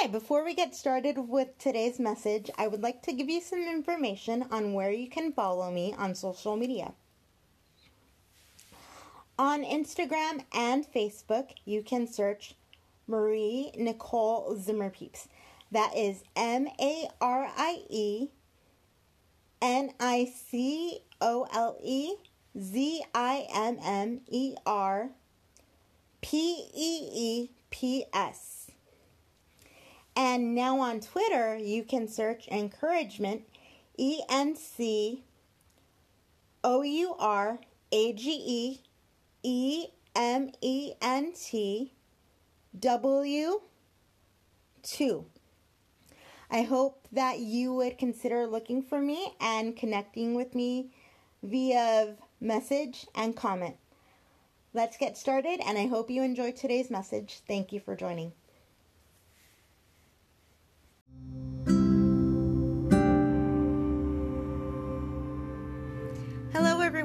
Hi, before we get started with today's message, I would like to give you some information on where you can follow me on social media. On Instagram and Facebook, you can search Marie Nicole Zimmerpeeps. That is M A R I E N I C O L E Z I M M E R P E E P S. And now on Twitter, you can search encouragement E N C O U R A G E E M E N T W 2. I hope that you would consider looking for me and connecting with me via message and comment. Let's get started, and I hope you enjoyed today's message. Thank you for joining.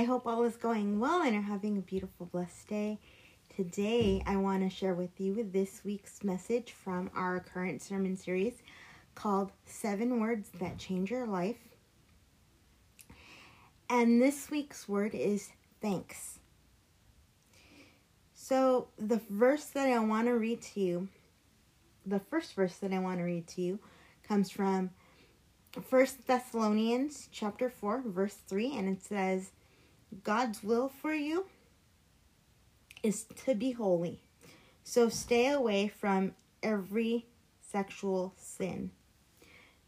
I hope all is going well and are having a beautiful, blessed day. Today, I want to share with you this week's message from our current sermon series called Seven Words That Change Your Life. And this week's word is thanks. So, the verse that I want to read to you, the first verse that I want to read to you, comes from First Thessalonians chapter 4, verse 3, and it says, God's will for you is to be holy. So stay away from every sexual sin.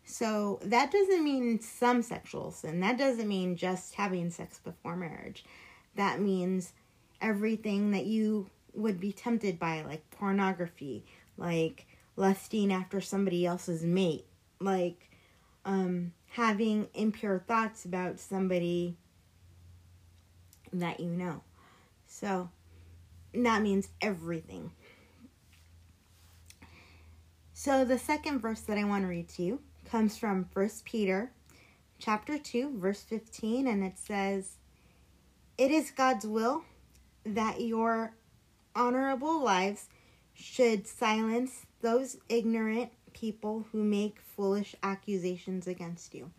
So that doesn't mean some sexual sin. That doesn't mean just having sex before marriage. That means everything that you would be tempted by, like pornography, like lusting after somebody else's mate, like um, having impure thoughts about somebody that you know. So that means everything. So the second verse that I want to read to you comes from 1 Peter chapter 2 verse 15 and it says it is God's will that your honorable lives should silence those ignorant people who make foolish accusations against you.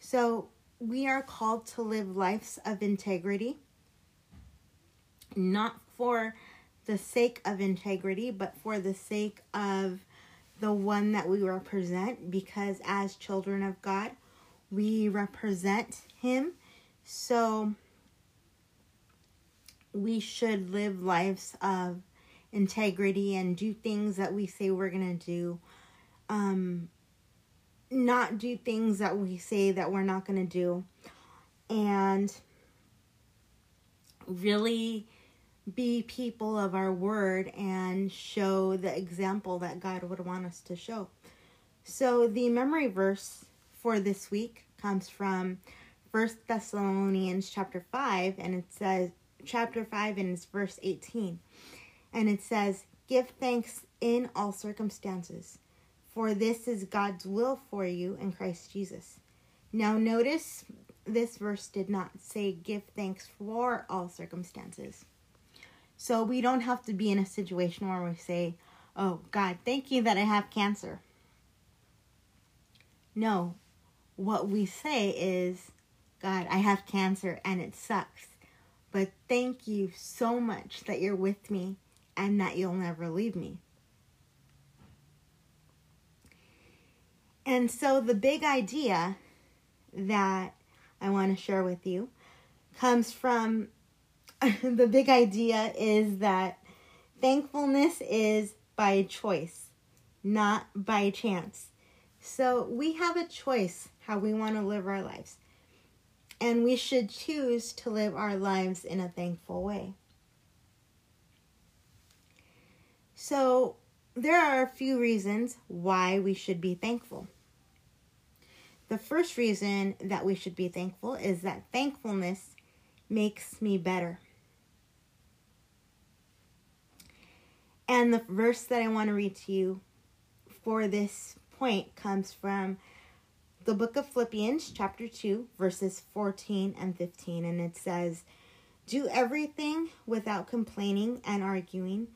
So we are called to live lives of integrity, not for the sake of integrity, but for the sake of the one that we represent, because as children of God, we represent Him. So we should live lives of integrity and do things that we say we're going to do. Um, not do things that we say that we're not going to do. And really be people of our word and show the example that God would want us to show. So the memory verse for this week comes from First Thessalonians chapter 5 and it says chapter 5 and it's verse 18. And it says, "Give thanks in all circumstances, for this is God's will for you in Christ Jesus." Now notice this verse did not say give thanks for all circumstances. So we don't have to be in a situation where we say, Oh, God, thank you that I have cancer. No, what we say is, God, I have cancer and it sucks. But thank you so much that you're with me and that you'll never leave me. And so the big idea that I want to share with you comes from the big idea is that thankfulness is by choice, not by chance. So we have a choice how we want to live our lives. And we should choose to live our lives in a thankful way. So, there are a few reasons why we should be thankful. The first reason that we should be thankful is that thankfulness makes me better. And the verse that I want to read to you for this point comes from the book of Philippians, chapter 2, verses 14 and 15. And it says, Do everything without complaining and arguing,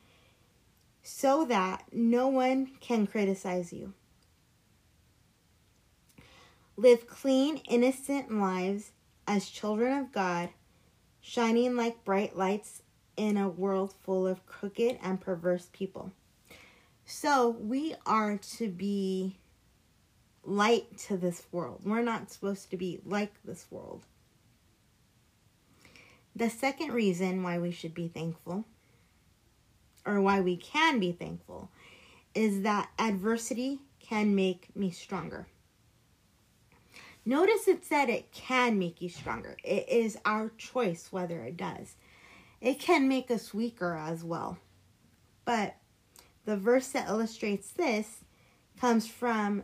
so that no one can criticize you. Live clean, innocent lives as children of God, shining like bright lights in a world full of crooked and perverse people. So we are to be light to this world. We're not supposed to be like this world. The second reason why we should be thankful, or why we can be thankful, is that adversity can make me stronger. Notice it said it can make you stronger. It is our choice whether it does. It can make us weaker as well. But the verse that illustrates this comes from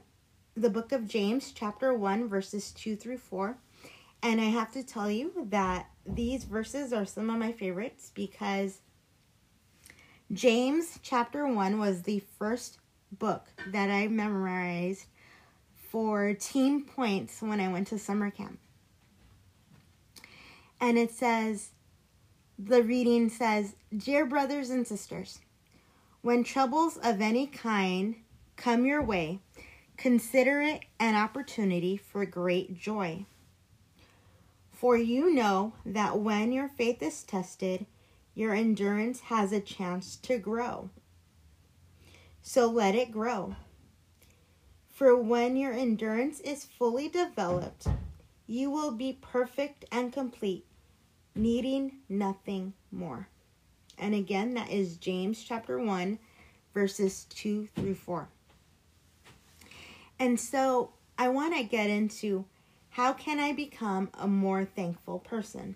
the book of James, chapter 1, verses 2 through 4. And I have to tell you that these verses are some of my favorites because James, chapter 1, was the first book that I memorized for team points when I went to summer camp. And it says, the reading says, Dear brothers and sisters, when troubles of any kind come your way, consider it an opportunity for great joy. For you know that when your faith is tested, your endurance has a chance to grow. So let it grow. For when your endurance is fully developed, you will be perfect and complete, needing nothing more. And again, that is James chapter 1, verses 2 through 4. And so I want to get into how can I become a more thankful person?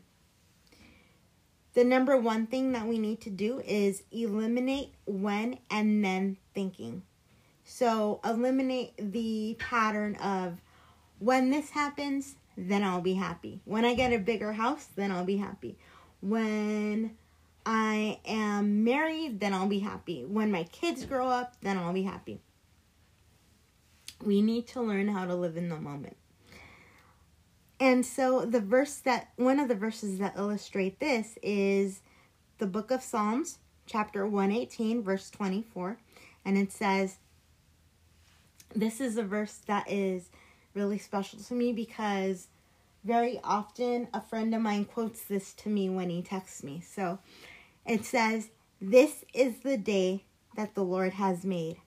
The number one thing that we need to do is eliminate when and then thinking. So eliminate the pattern of when this happens, then I'll be happy. When I get a bigger house, then I'll be happy. When I am married, then I'll be happy. When my kids grow up, then I'll be happy. We need to learn how to live in the moment. And so the verse that one of the verses that illustrate this is the book of Psalms, chapter 118, verse 24, and it says this is a verse that is really special to me because very often a friend of mine quotes this to me when he texts me. So it says, This is the day that the Lord has made.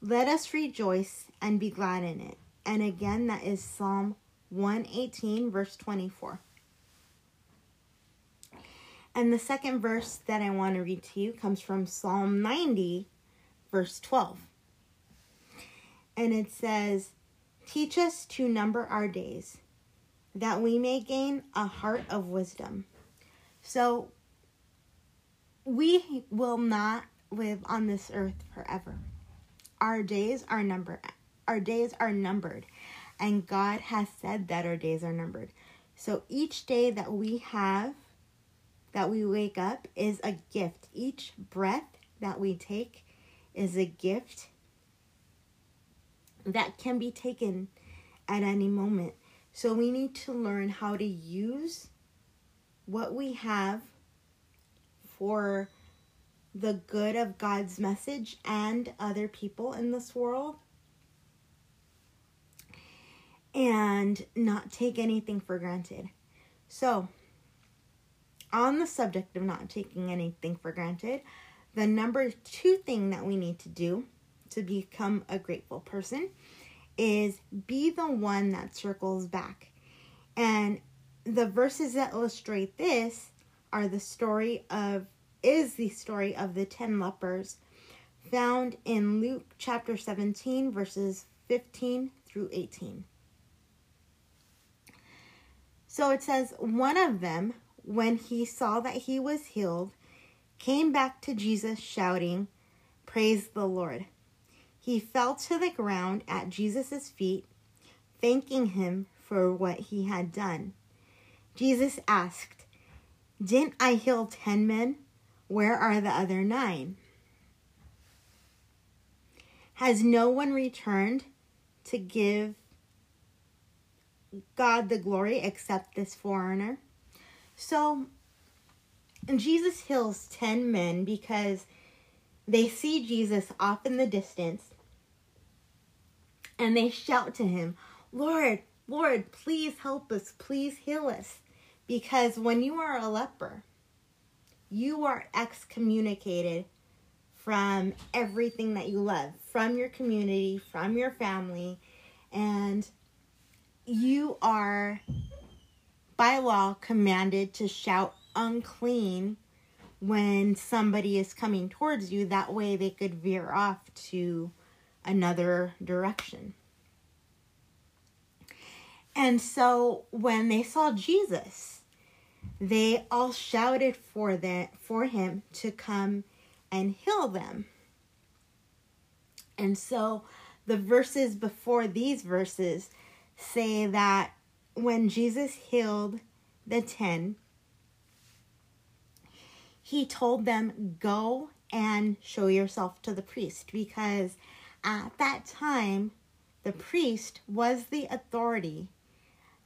Let us rejoice and be glad in it. And again, that is Psalm 118, verse 24. And the second verse that I want to read to you comes from Psalm 90, verse 12 and it says, Teach us to number our days, that we may gain a heart of wisdom. So, we will not live on this earth forever. Our days are numbered. Our days are numbered. And God has said that our days are numbered. So each day that we have, that we wake up, is a gift. Each breath that we take is a gift that can be taken at any moment. So we need to learn how to use what we have for the good of God's message and other people in this world and not take anything for granted. So, on the subject of not taking anything for granted, the number two thing that we need to do to become a grateful person is be the one that circles back. And the verses that illustrate this are the story of is the story of the 10 lepers found in Luke chapter 17 verses 15 through 18. So it says one of them when he saw that he was healed came back to Jesus shouting "Praise the Lord. He fell to the ground at Jesus' feet, thanking him for what he had done. Jesus asked, Didn't I heal ten men? Where are the other nine? Has no one returned to give God the glory except this foreigner? So, Jesus heals 10 men because they see Jesus off in the distance and they shout to him, Lord, Lord, please help us, please heal us. Because when you are a leper, you are excommunicated from everything that you love, from your community, from your family, and you are by law commanded to shout unclean when somebody is coming towards you. That way they could veer off to another direction. And so when they saw Jesus, they all shouted for that for him to come and heal them. And so the verses before these verses say that when Jesus healed the 10, he told them, Go and show yourself to the priest because at that time, the priest was the authority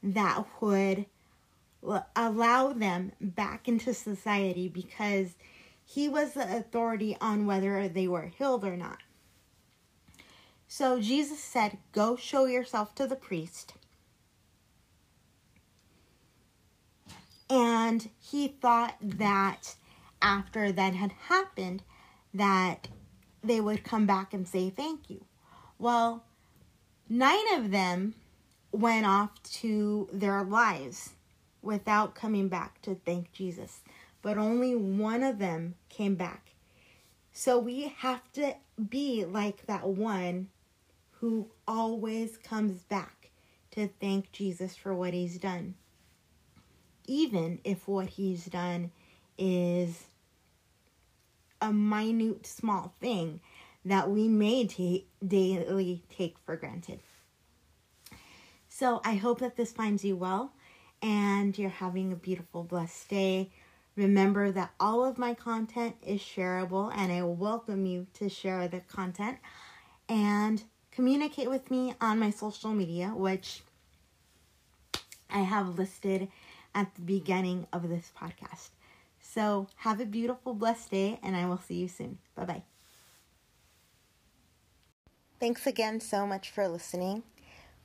that would allow them back into society because he was the authority on whether they were healed or not. So Jesus said, Go show yourself to the priest. And he thought that after that had happened, that they would come back and say thank you. Well, nine of them went off to their lives without coming back to thank Jesus, but only one of them came back. So we have to be like that one who always comes back to thank Jesus for what he's done. Even if what he's done is a minute small thing that we may t- daily take for granted. So I hope that this finds you well and you're having a beautiful, blessed day. Remember that all of my content is shareable and I welcome you to share the content and communicate with me on my social media, which I have listed at the beginning of this podcast. So have a beautiful, blessed day, and I will see you soon. Bye bye. Thanks again so much for listening.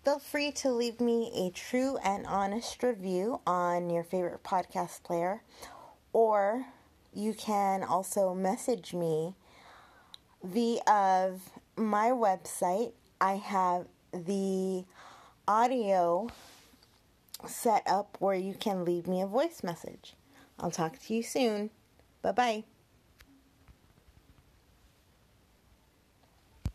Feel free to leave me a true and honest review on your favorite podcast player, or you can also message me via my website. I have the audio set up where you can leave me a voice message. I'll talk to you soon. Bye bye.